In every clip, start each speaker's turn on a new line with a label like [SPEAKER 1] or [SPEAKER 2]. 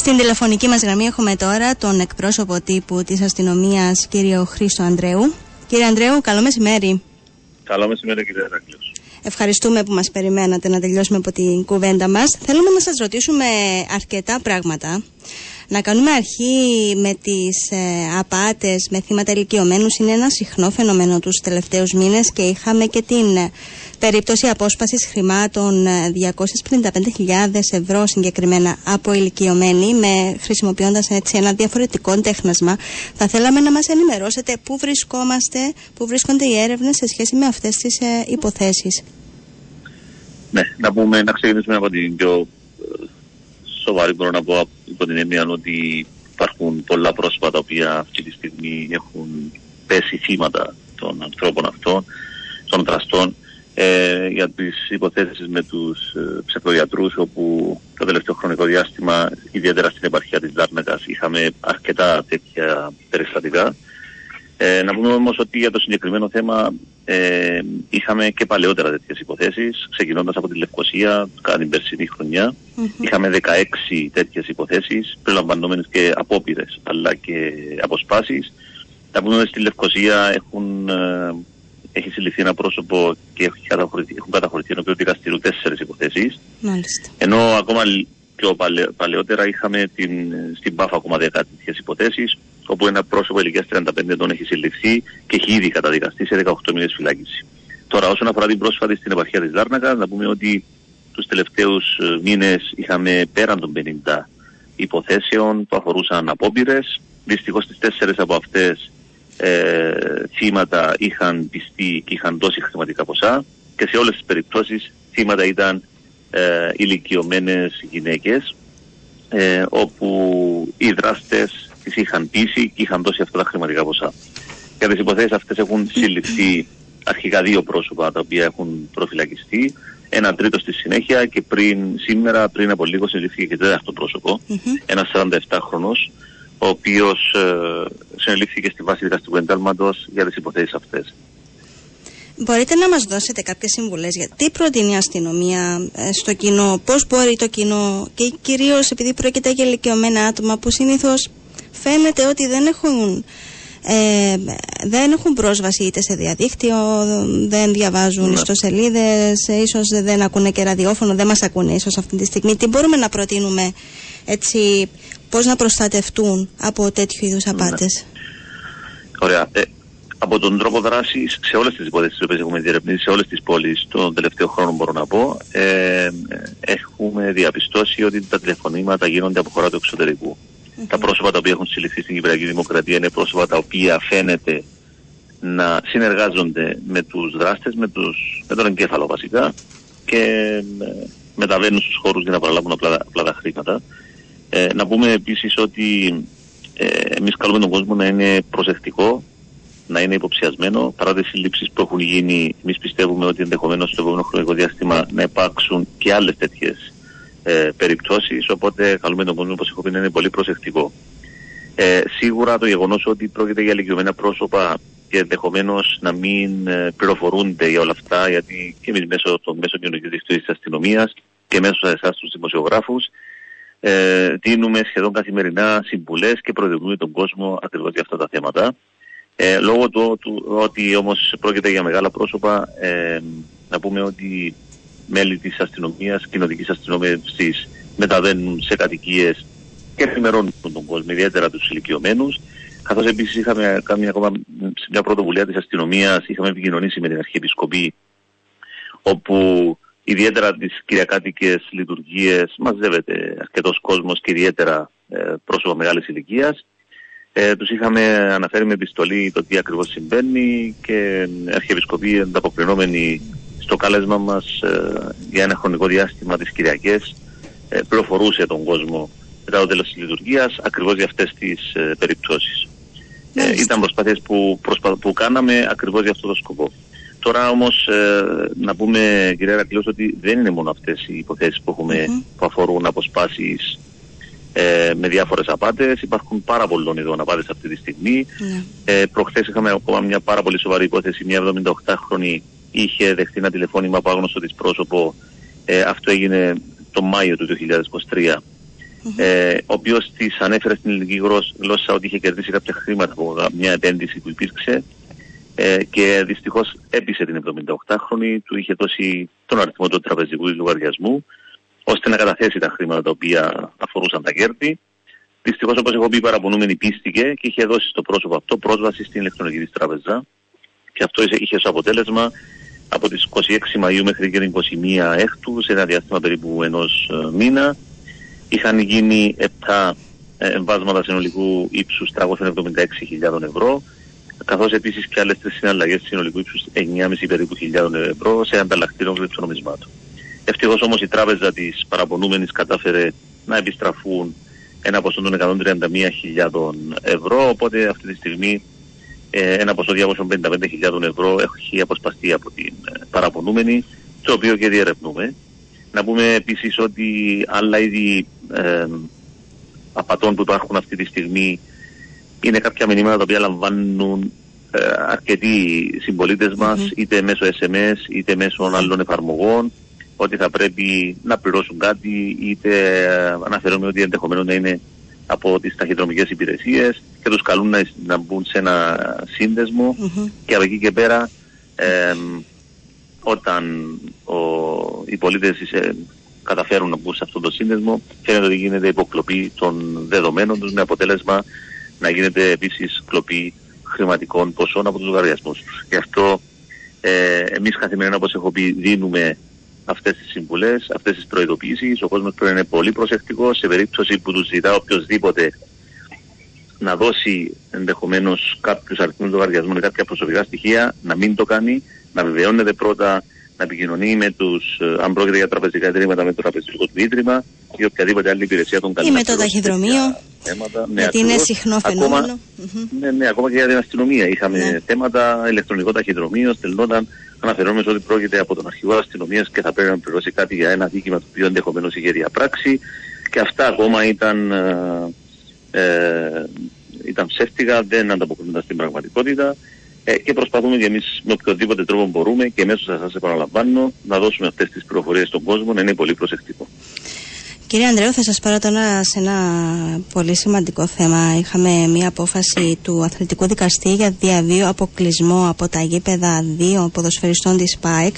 [SPEAKER 1] Στην τηλεφωνική μας γραμμή έχουμε τώρα τον εκπρόσωπο τύπου της αστυνομίας κύριο Χρήστο Ανδρέου. Κύριε Ανδρέου, καλό μεσημέρι.
[SPEAKER 2] Καλό μεσημέρι κύριε Ερακλής.
[SPEAKER 1] Ευχαριστούμε που μας περιμένατε να τελειώσουμε από την κουβέντα μας. Θέλουμε να σας ρωτήσουμε αρκετά πράγματα. Να κάνουμε αρχή με τις ε, απάτες με θύματα ηλικιωμένους είναι ένα συχνό φαινόμενο τους τελευταίους μήνες και είχαμε και την ε, περίπτωση απόσπασης χρημάτων 255.000 ε, ευρώ συγκεκριμένα από ηλικιωμένοι με, χρησιμοποιώντας έτσι ένα διαφορετικό τέχνασμα. Θα θέλαμε να μας ενημερώσετε πού βρισκόμαστε, πού βρίσκονται οι έρευνες σε σχέση με αυτές τις ε, υποθέσεις.
[SPEAKER 2] Ναι, να, πούμε, να ξεκινήσουμε από την πιο ε, σοβαρή μπορώ να πω υπό την έννοια ότι υπάρχουν πολλά πρόσωπα τα οποία αυτή τη στιγμή έχουν πέσει θύματα των ανθρώπων αυτών, των δραστών ε, για τις υποθέσεις με τους ε, ψευδοϊατρούς όπου το τελευταίο χρονικό διάστημα ιδιαίτερα στην επαρχία της Λάρνακας είχαμε αρκετά τέτοια περιστατικά. Ε, να πούμε όμως ότι για το συγκεκριμένο θέμα ε, είχαμε και παλαιότερα τέτοιες υποθέσεις ξεκινώντας από τη Λευκοσία κατά την περσινή χρονιά. Είχαμε 16 τέτοιες υποθέσεις περιλαμβανόμενες και απόπειρες αλλά και αποσπάσεις. Να πούμε ότι στη Λευκοσία έχουν ε, έχει συλληφθεί ένα πρόσωπο και έχουν καταχωρηθεί, έχουν καταχωρηθεί ενώπιον δικαστηρίου τέσσερις υποθέσεις. Ενώ ακόμα πιο παλαι, παλαιότερα είχαμε την, στην ΠΑΦ ακόμα δέκα τέτοιε υποθέσεις, όπου ένα πρόσωπο ηλικίας 35 ετών έχει συλληφθεί και έχει ήδη καταδικαστεί σε 18 μήνες φυλάκιση. Τώρα, όσον αφορά την πρόσφατη στην επαρχία της Λάρνακα, να πούμε ότι τους τελευταίους ε, μήνες είχαμε πέραν των 50 υποθέσεων που αφορούσαν απόπειρες. Δυστυχώς τις τέσσερι από αυτές ε, θύματα είχαν πιστεί και είχαν δώσει χρηματικά ποσά και σε όλες τις περιπτώσεις θύματα ήταν ε, ηλικιωμένες γυναίκες ε, όπου οι δράστες τις είχαν πείσει και είχαν δώσει αυτά τα χρηματικά ποσά. Για τις υποθέσεις αυτές έχουν συλληφθεί αρχικά δύο πρόσωπα τα οποία έχουν προφυλακιστεί, ένα τρίτο στη συνέχεια και πριν, σήμερα πριν από λίγο συλληφθήκε και τέταρτο πρόσωπο, mm-hmm. ένας 47χρονος ο οποίος ε, συνελήφθηκε στη βάση δικαστικού εντάλματος για τις υποθέσεις αυτές.
[SPEAKER 1] Μπορείτε να μας δώσετε κάποιες συμβουλές για τι προτείνει η αστυνομία ε, στο κοινό, πώς μπορεί το κοινό και κυρίως επειδή πρόκειται για ηλικιωμένα άτομα που συνήθως φαίνεται ότι δεν έχουν, ε, δεν έχουν πρόσβαση είτε σε διαδίκτυο, δεν διαβάζουν ναι. ιστοσελίδες, ίσως δεν ακούνε και ραδιόφωνο, δεν μας ακούνε ίσως αυτή τη στιγμή. Τι μπορούμε να προτείνουμε έτσι πώς να προστατευτούν από τέτοιου είδους ναι. απάτες;
[SPEAKER 2] Ωραία. Ε, από τον τρόπο δράσης σε όλες τις υποθέσει που έχουμε διερευνήσει, σε όλες τις πόλεις τον τελευταίο χρόνο, μπορώ να πω, ε, έχουμε διαπιστώσει ότι τα τηλεφωνήματα γίνονται από χώρα του εξωτερικού. Τα πρόσωπα τα οποία έχουν συλληφθεί στην Κυπριακή Δημοκρατία είναι πρόσωπα τα οποία φαίνεται να συνεργάζονται με τους δράστες, με, τους, με τον εγκέφαλο βασικά και ε, μεταβαίνουν στους χώρους για να παραλάβουν απλά, απλά τα χρήματα. Ε, να πούμε επίσης ότι ε, εμείς καλούμε τον κόσμο να είναι προσεκτικό, να είναι υποψιασμένο. Παρά τις συλλήψεις που έχουν γίνει, εμείς πιστεύουμε ότι ενδεχομένως στο επόμενο χρονικό διάστημα να υπάρξουν και άλλες τέτοιες ε, περιπτώσεις, οπότε καλούμε τον κόσμο, όπως έχω πει, να είναι πολύ προσεκτικό. Ε, σίγουρα το γεγονός ότι πρόκειται για ηλικιωμένα πρόσωπα και ενδεχομένως να μην ε, πληροφορούνται για όλα αυτά, γιατί και εμείς μέσω των μέσων κοινωνικής δικτύωση της αστυνομίας και μέσω εσάς τους δημοσιογράφους ε, δίνουμε σχεδόν καθημερινά συμβουλές και προειδοποιούμε τον κόσμο ακριβώς για αυτά τα θέματα. Ε, λόγω του, του ότι όμως πρόκειται για μεγάλα πρόσωπα, ε, να πούμε ότι μέλη της αστυνομίας, κοινοτικής αστυνομίας μεταβαίνουν σε κατοικίες και ενημερώνουν τον κόσμο, ιδιαίτερα τους ηλικιωμένους. Καθώς επίσης είχαμε κάνει ακόμα σε μια πρωτοβουλία της αστυνομίας, είχαμε επικοινωνήσει με την Αρχιεπισκοπή, όπου ιδιαίτερα τις κυριακάτικες λειτουργίες μαζεύεται αρκετός κόσμος και ιδιαίτερα ε, πρόσωπα μεγάλης ηλικίας. Ε, τους είχαμε αναφέρει με επιστολή το τι ακριβώς συμβαίνει και η Αρχιεπισκοπή ανταποκρινόμενη στο κάλεσμα μας ε, για ένα χρονικό διάστημα τις Κυριακές ε, πληροφορούσε τον κόσμο μετά το τέλος της λειτουργίας ακριβώς για αυτές τις ε, περιπτώσεις. Ε, ήταν προσπάθειες που, προσπα... που κάναμε ακριβώς για αυτό το σκοπό. Τώρα όμως ε, να πούμε κυρία Ρακλής ότι δεν είναι μόνο αυτές οι υποθέσεις που, έχουμε, που αφορούν αποσπάσεις ε, με διάφορες απάτες. Υπάρχουν πάρα πολλών ειδών απάτες αυτή τη στιγμή. Mm. Ε, προχθές είχαμε ακόμα μια πάρα πολύ σοβαρή υπόθεση. Μια 78χρονη είχε δεχτεί ένα τηλεφώνημα από άγνωστο της πρόσωπο. Ε, αυτό έγινε το Μάιο του 2023 ε, ο οποίος της ανέφερε στην ελληνική γλώσσα ότι είχε κερδίσει κάποια χρήματα από μια επένδυση που υπήρξε ε, και δυστυχώς έπεισε την 78χρονη, του είχε δώσει τον αριθμό του τραπεζικού λογαριασμού ώστε να καταθέσει τα χρήματα τα οποία αφορούσαν τα κέρδη. Δυστυχώς, όπως έχω πει, η παραπονούμενη πίστηκε και είχε δώσει στο πρόσωπο αυτό πρόσβαση στην ηλεκτρονική της τράπεζα. Και αυτό είχε ως αποτέλεσμα από τις 26 Μαΐου μέχρι και την 21 Έκτου, σε ένα διάστημα περίπου ενός ε, μήνα, είχαν γίνει 7 ε, εμβάσματα συνολικού ύψους 376.000 ευρώ, καθώς επίσης και άλλες τρεις συναλλαγές συνολικού ύψους 9,5 περίπου χιλιάδων ευρώ σε ανταλλακτήριο κρυψονομισμάτων. Ευτυχώς όμως η τράπεζα της παραπονούμενης κατάφερε να επιστραφούν ένα ποσό των 131.000 ευρώ, οπότε αυτή τη στιγμή ε, ένα ποσό 255.000 ευρώ έχει αποσπαστεί από την ε, παραπονούμενη, το οποίο και διερευνούμε. Να πούμε επίσης ότι άλλα είδη ε, απατών που υπάρχουν αυτή τη στιγμή είναι κάποια μηνύματα τα οποία λαμβάνουν ε, αρκετοί συμπολίτες μας, είτε μέσω SMS είτε μέσω άλλων εφαρμογών, ότι θα πρέπει να πληρώσουν κάτι, είτε αναφέρομαι ότι ενδεχομένως να είναι από τις ταχυδρομικές υπηρεσίες και τους καλούν να, να μπουν σε ένα και από εκεί και πέρα όταν ο, οι πολίτες ε, καταφέρουν να μπουν σε αυτό το σύνδεσμο φαίνεται ότι γίνεται υποκλοπή των δεδομένων τους με αποτέλεσμα να γίνεται επίσης κλοπή χρηματικών ποσών από τους λογαριασμούς τους. Γι' αυτό ε, εμείς καθημερινά όπως έχω πει δίνουμε αυτές τις συμβουλές, αυτές τις προειδοποιήσεις. Ο κόσμος πρέπει να είναι πολύ προσεκτικός σε περίπτωση που τους ζητά οποιοδήποτε να δώσει ενδεχομένως κάποιους αριθμούς λογαριασμών ή κάποια προσωπικά στοιχεία, να μην το κάνει, να βεβαιώνεται πρώτα να επικοινωνεί με τους, ε, αν πρόκειται για τραπεζικά ιδρύματα, με το τραπεζικό του ίδρυμα ή οποιαδήποτε άλλη υπηρεσία των
[SPEAKER 1] καλών. Ή με το ταχυδρομείο. Θέματα. Ναι, γιατί είναι συχνό φαινόμενο. Ακόμα,
[SPEAKER 2] ναι, ναι, ακόμα και για την αστυνομία. Είχαμε ναι. θέματα, ηλεκτρονικό ταχυδρομείο, στελνόταν αναφερόμενος ότι πρόκειται από τον αρχηγό αστυνομίας και θα πρέπει να πληρώσει κάτι για ένα δίκημα το οποίο ενδεχομένως είχε διαπράξει. Και αυτά ακόμα ήταν, ε, ε, ήταν ψεύτικα, δεν ανταποκρίνονταν στην πραγματικότητα. Ε, και προσπαθούμε και εμείς με οποιοδήποτε τρόπο μπορούμε και μέσω σας επαναλαμβάνω να δώσουμε αυτές τις πληροφορίες στον κόσμο να είναι πολύ προσεκτικό.
[SPEAKER 1] Κύριε Ανδρέου, θα σας πάρω τώρα σε ένα πολύ σημαντικό θέμα. Είχαμε μία απόφαση του αθλητικού δικαστή για διαβίω αποκλεισμό από τα γήπεδα δύο ποδοσφαιριστών της ΠΑΕΚ.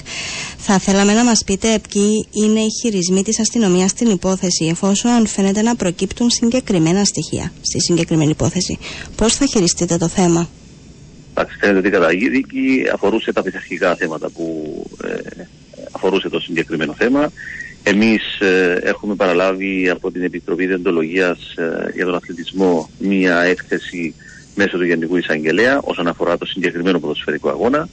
[SPEAKER 1] Θα θέλαμε να μας πείτε ποιοι είναι οι χειρισμοί της αστυνομίας στην υπόθεση, εφόσον φαίνεται να προκύπτουν συγκεκριμένα στοιχεία στη συγκεκριμένη υπόθεση. Πώς θα χειριστείτε το θέμα;
[SPEAKER 2] Εντάξει, φαίνεται ότι η καταγγελική αφορούσε τα πειθαρχικά θέματα που ε, αφορούσε το συγκεκριμένο θέμα. Εμείς ε, έχουμε παραλάβει από την Επιτροπή Διοντολογίας ε, για τον Αθλητισμό μία έκθεση μέσω του Γενικού Εισαγγελέα όσον αφορά το συγκεκριμένο ποδοσφαιρικό αγώνα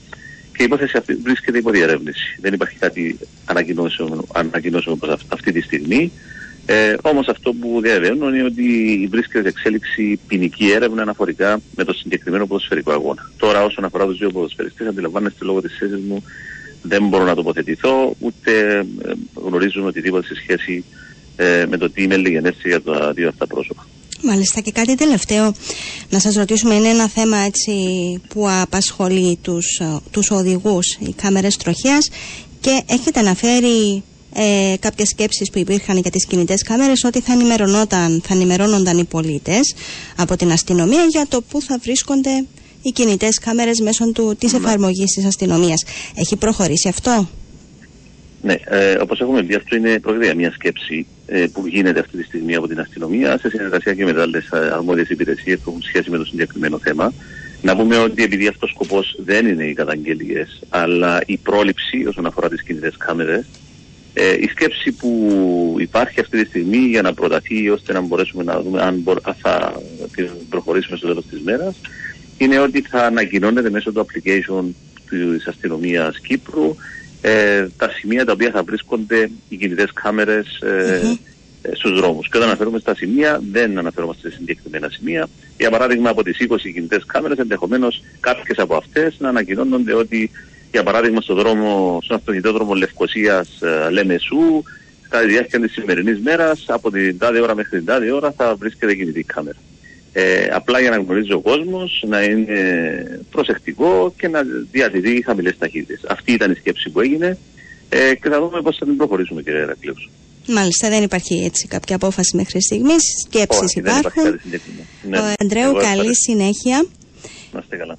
[SPEAKER 2] και η υπόθεση αυτή βρίσκεται υπό διερεύνηση. Δεν υπάρχει κάτι ανακοινώσιμο προς αυτή τη στιγμή. Ε, όμως αυτό που διαβαίνω είναι ότι βρίσκεται σε εξέλιξη ποινική έρευνα αναφορικά με το συγκεκριμένο ποδοσφαιρικό αγώνα. Τώρα όσον αφορά τους δύο ποδοσφαιριστές αντιλαμβάνεστε λόγω της θέσης μου δεν μπορώ να τοποθετηθώ, ούτε ε, γνωρίζουμε οτιδήποτε σε σχέση ε, με το τι είναι λιγενέστη για τα δύο αυτά πρόσωπα.
[SPEAKER 1] Μάλιστα και κάτι τελευταίο να σας ρωτήσουμε είναι ένα θέμα έτσι που απασχολεί τους, ε, τους οδηγούς, οι κάμερες τροχίας και έχετε αναφέρει ε, κάποιες σκέψεις που υπήρχαν για τις κινητές κάμερες ότι θα, θα ενημερώνονταν οι πολίτες από την αστυνομία για το που θα βρίσκονται οι κινητές κάμερες μέσω του, της εφαρμογής της αστυνομίας. Έχει προχωρήσει αυτό;
[SPEAKER 2] Ναι, ε, όπως έχουμε πει, αυτό είναι πρόκειται μια σκέψη ε, που γίνεται αυτή τη στιγμή από την αστυνομία σε συνεργασία και με άλλες αρμόδιες υπηρεσίες που έχουν σχέση με το συγκεκριμένο θέμα. Να πούμε ότι επειδή αυτός ο σκοπός δεν είναι οι καταγγελίες, αλλά η πρόληψη όσον αφορά τις κινητές κάμερες, ε, η σκέψη που υπάρχει αυτή τη στιγμή για να προταθεί ώστε να μπορέσουμε να δούμε αν θα προχωρήσουμε στο τέλος της μέρας είναι ότι θα ανακοινώνεται μέσω του application της αστυνομίας Κύπρου ε, τα σημεία τα οποία θα βρίσκονται οι κινητές κάμερες ε, mm-hmm. στους δρόμους. Και όταν αναφέρουμε στα σημεία δεν αναφέρομαστε σε συγκεκριμένα σημεία. Για παράδειγμα από τις 20 κινητές κάμερες ενδεχομένως κάποιες από αυτές να ανακοινώνονται ότι για παράδειγμα στο δρόμο, στον αυτοκινητόδρομο Λευκοσίας ε, Λεμεσού κατά τη διάρκεια της σημερινής μέρας από την τάδε ώρα μέχρι την τάδε ώρα θα βρίσκεται κινητή κάμερα. Ε, απλά για να γνωρίζει ο κόσμος, να είναι προσεκτικό και να διατηρεί χαμηλές ταχύτητες. Αυτή ήταν η σκέψη που έγινε ε, και θα δούμε πώς θα την προχωρήσουμε κύριε Ερακλέους.
[SPEAKER 1] Μάλιστα, δεν υπάρχει έτσι κάποια απόφαση μέχρι στιγμής. Σκέψεις
[SPEAKER 2] Όχι, δεν υπάρχει
[SPEAKER 1] υπάρχουν.
[SPEAKER 2] κάτι συγκεκριμένο. Ναι,
[SPEAKER 1] Ο Αντρέου,
[SPEAKER 2] εγώ
[SPEAKER 1] καλή
[SPEAKER 2] ευχαριστώ.
[SPEAKER 1] συνέχεια.
[SPEAKER 2] Να είστε καλά.